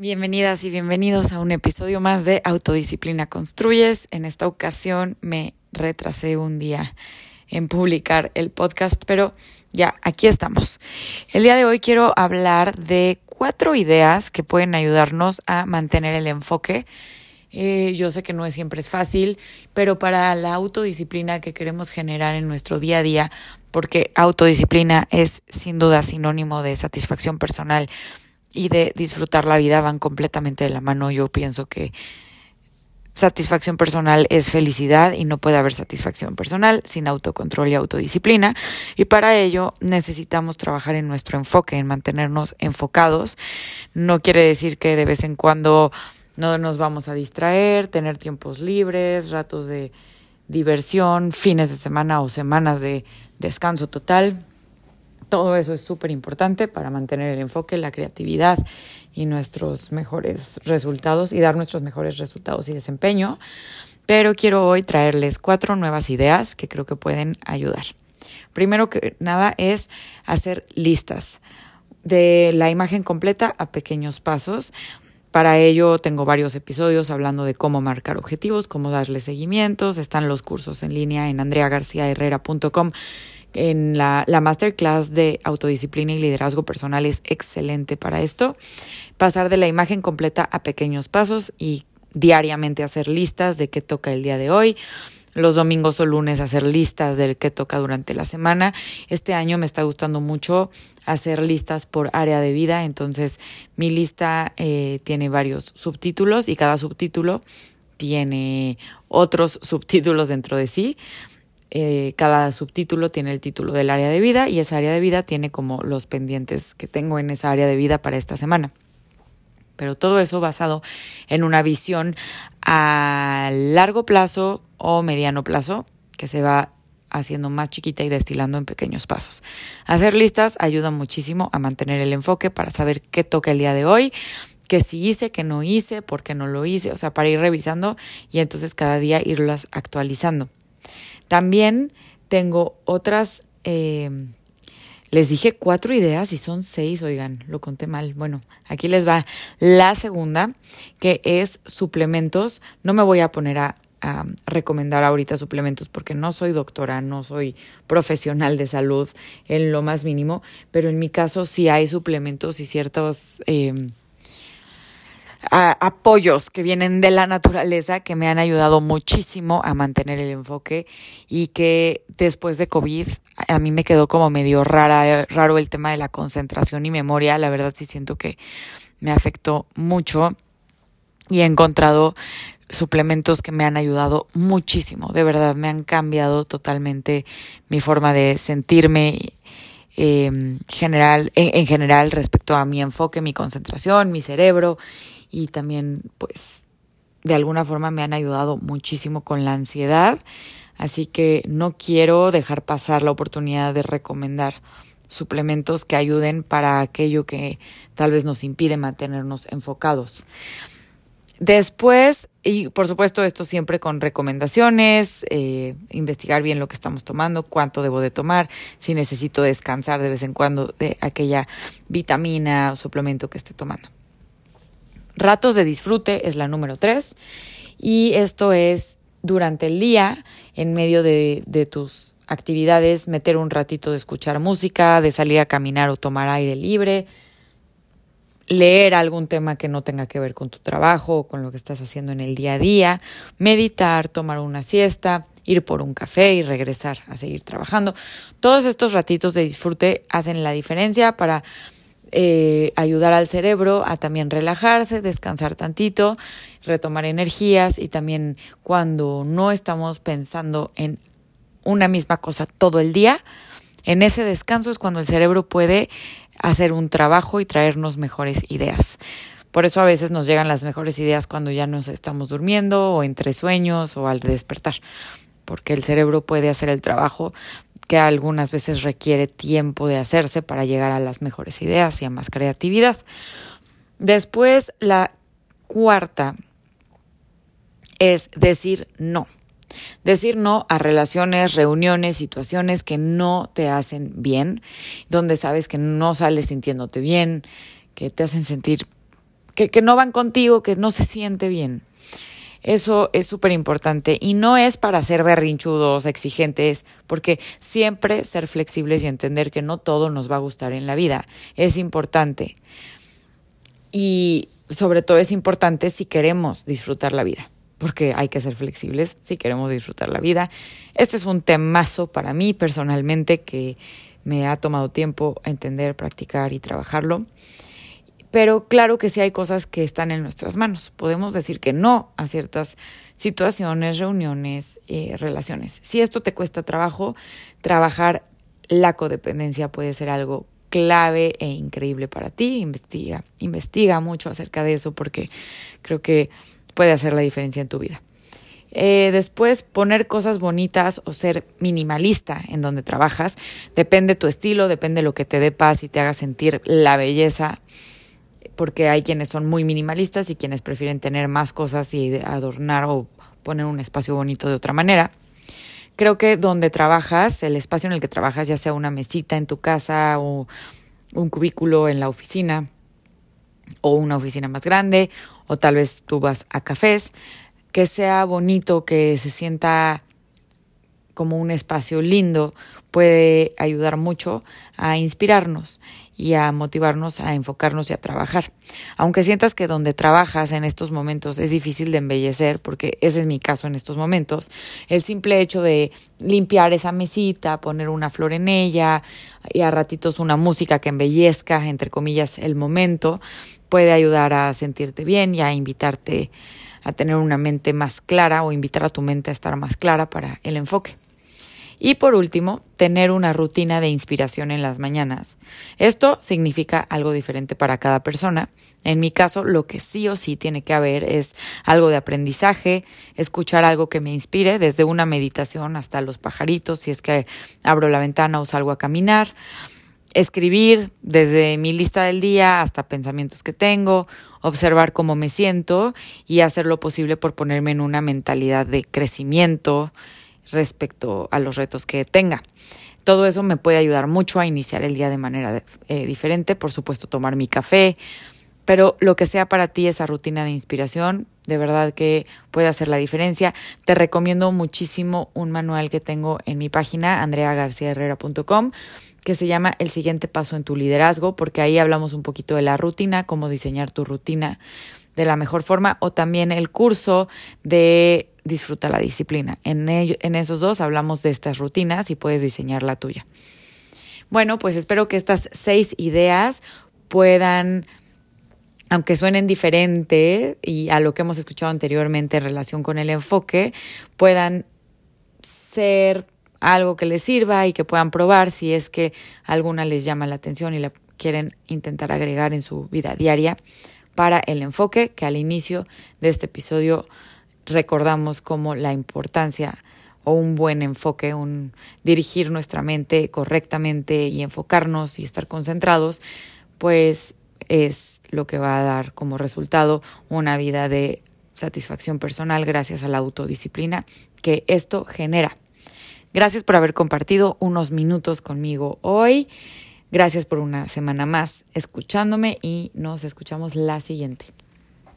Bienvenidas y bienvenidos a un episodio más de Autodisciplina Construyes. En esta ocasión me retrasé un día en publicar el podcast, pero ya, aquí estamos. El día de hoy quiero hablar de cuatro ideas que pueden ayudarnos a mantener el enfoque. Eh, yo sé que no es siempre es fácil, pero para la autodisciplina que queremos generar en nuestro día a día, porque autodisciplina es sin duda sinónimo de satisfacción personal y de disfrutar la vida van completamente de la mano. Yo pienso que satisfacción personal es felicidad y no puede haber satisfacción personal sin autocontrol y autodisciplina. Y para ello necesitamos trabajar en nuestro enfoque, en mantenernos enfocados. No quiere decir que de vez en cuando no nos vamos a distraer, tener tiempos libres, ratos de diversión, fines de semana o semanas de descanso total. Todo eso es súper importante para mantener el enfoque, la creatividad y nuestros mejores resultados y dar nuestros mejores resultados y desempeño. Pero quiero hoy traerles cuatro nuevas ideas que creo que pueden ayudar. Primero que nada es hacer listas de la imagen completa a pequeños pasos. Para ello tengo varios episodios hablando de cómo marcar objetivos, cómo darle seguimientos. Están los cursos en línea en andreagarciaherrera.com en la, la masterclass de autodisciplina y liderazgo personal es excelente para esto. Pasar de la imagen completa a pequeños pasos y diariamente hacer listas de qué toca el día de hoy. Los domingos o lunes hacer listas de qué toca durante la semana. Este año me está gustando mucho hacer listas por área de vida. Entonces mi lista eh, tiene varios subtítulos y cada subtítulo tiene otros subtítulos dentro de sí. Eh, cada subtítulo tiene el título del área de vida y esa área de vida tiene como los pendientes que tengo en esa área de vida para esta semana. Pero todo eso basado en una visión a largo plazo o mediano plazo que se va haciendo más chiquita y destilando en pequeños pasos. Hacer listas ayuda muchísimo a mantener el enfoque para saber qué toca el día de hoy, qué sí hice, qué no hice, por qué no lo hice, o sea, para ir revisando y entonces cada día irlas actualizando. También tengo otras, eh, les dije cuatro ideas y son seis, oigan, lo conté mal. Bueno, aquí les va la segunda, que es suplementos. No me voy a poner a, recomendar ahorita suplementos porque no soy doctora, no soy profesional de salud en lo más mínimo, pero en mi caso sí hay suplementos y ciertos... Eh, apoyos que vienen de la naturaleza que me han ayudado muchísimo a mantener el enfoque y que después de COVID a mí me quedó como medio rara, raro el tema de la concentración y memoria. La verdad sí siento que me afectó mucho y he encontrado suplementos que me han ayudado muchísimo. De verdad, me han cambiado totalmente mi forma de sentirme. Eh, general, en general respecto a mi enfoque, mi concentración, mi cerebro y también pues de alguna forma me han ayudado muchísimo con la ansiedad, así que no quiero dejar pasar la oportunidad de recomendar suplementos que ayuden para aquello que tal vez nos impide mantenernos enfocados. Después, y por supuesto esto siempre con recomendaciones, eh, investigar bien lo que estamos tomando, cuánto debo de tomar, si necesito descansar de vez en cuando de aquella vitamina o suplemento que esté tomando. Ratos de disfrute es la número tres y esto es durante el día, en medio de, de tus actividades, meter un ratito de escuchar música, de salir a caminar o tomar aire libre, leer algún tema que no tenga que ver con tu trabajo o con lo que estás haciendo en el día a día, meditar, tomar una siesta, ir por un café y regresar a seguir trabajando. Todos estos ratitos de disfrute hacen la diferencia para eh, ayudar al cerebro a también relajarse, descansar tantito, retomar energías y también cuando no estamos pensando en una misma cosa todo el día, en ese descanso es cuando el cerebro puede hacer un trabajo y traernos mejores ideas. Por eso a veces nos llegan las mejores ideas cuando ya nos estamos durmiendo o entre sueños o al despertar, porque el cerebro puede hacer el trabajo que algunas veces requiere tiempo de hacerse para llegar a las mejores ideas y a más creatividad. Después, la cuarta es decir no. Decir no a relaciones, reuniones, situaciones que no te hacen bien, donde sabes que no sales sintiéndote bien, que te hacen sentir que, que no van contigo, que no se siente bien. Eso es súper importante y no es para ser berrinchudos, exigentes, porque siempre ser flexibles y entender que no todo nos va a gustar en la vida es importante. Y sobre todo es importante si queremos disfrutar la vida, porque hay que ser flexibles si queremos disfrutar la vida. Este es un temazo para mí personalmente que me ha tomado tiempo entender, practicar y trabajarlo. Pero claro que sí hay cosas que están en nuestras manos. Podemos decir que no a ciertas situaciones, reuniones, eh, relaciones. Si esto te cuesta trabajo, trabajar la codependencia puede ser algo clave e increíble para ti. Investiga, investiga mucho acerca de eso porque creo que puede hacer la diferencia en tu vida. Eh, después, poner cosas bonitas o ser minimalista en donde trabajas. Depende tu estilo, depende lo que te dé paz y te haga sentir la belleza porque hay quienes son muy minimalistas y quienes prefieren tener más cosas y adornar o poner un espacio bonito de otra manera. Creo que donde trabajas, el espacio en el que trabajas, ya sea una mesita en tu casa o un cubículo en la oficina o una oficina más grande o tal vez tú vas a cafés, que sea bonito, que se sienta como un espacio lindo, puede ayudar mucho a inspirarnos y a motivarnos a enfocarnos y a trabajar. Aunque sientas que donde trabajas en estos momentos es difícil de embellecer, porque ese es mi caso en estos momentos, el simple hecho de limpiar esa mesita, poner una flor en ella y a ratitos una música que embellezca, entre comillas, el momento, puede ayudar a sentirte bien y a invitarte a tener una mente más clara o invitar a tu mente a estar más clara para el enfoque. Y por último, tener una rutina de inspiración en las mañanas. Esto significa algo diferente para cada persona. En mi caso, lo que sí o sí tiene que haber es algo de aprendizaje, escuchar algo que me inspire, desde una meditación hasta los pajaritos, si es que abro la ventana o salgo a caminar, escribir desde mi lista del día hasta pensamientos que tengo, observar cómo me siento y hacer lo posible por ponerme en una mentalidad de crecimiento, respecto a los retos que tenga. Todo eso me puede ayudar mucho a iniciar el día de manera eh, diferente, por supuesto tomar mi café, pero lo que sea para ti esa rutina de inspiración, de verdad que puede hacer la diferencia. Te recomiendo muchísimo un manual que tengo en mi página, andreagarciaherrera.com, que se llama El siguiente paso en tu liderazgo, porque ahí hablamos un poquito de la rutina, cómo diseñar tu rutina de la mejor forma, o también el curso de disfruta la disciplina. En, en esos dos hablamos de estas rutinas y puedes diseñar la tuya. Bueno, pues espero que estas seis ideas puedan, aunque suenen diferente y a lo que hemos escuchado anteriormente en relación con el enfoque, puedan ser algo que les sirva y que puedan probar si es que alguna les llama la atención y la quieren intentar agregar en su vida diaria para el enfoque que al inicio de este episodio recordamos como la importancia o un buen enfoque, un dirigir nuestra mente correctamente y enfocarnos y estar concentrados, pues es lo que va a dar como resultado una vida de satisfacción personal gracias a la autodisciplina que esto genera. Gracias por haber compartido unos minutos conmigo hoy. Gracias por una semana más escuchándome y nos escuchamos la siguiente.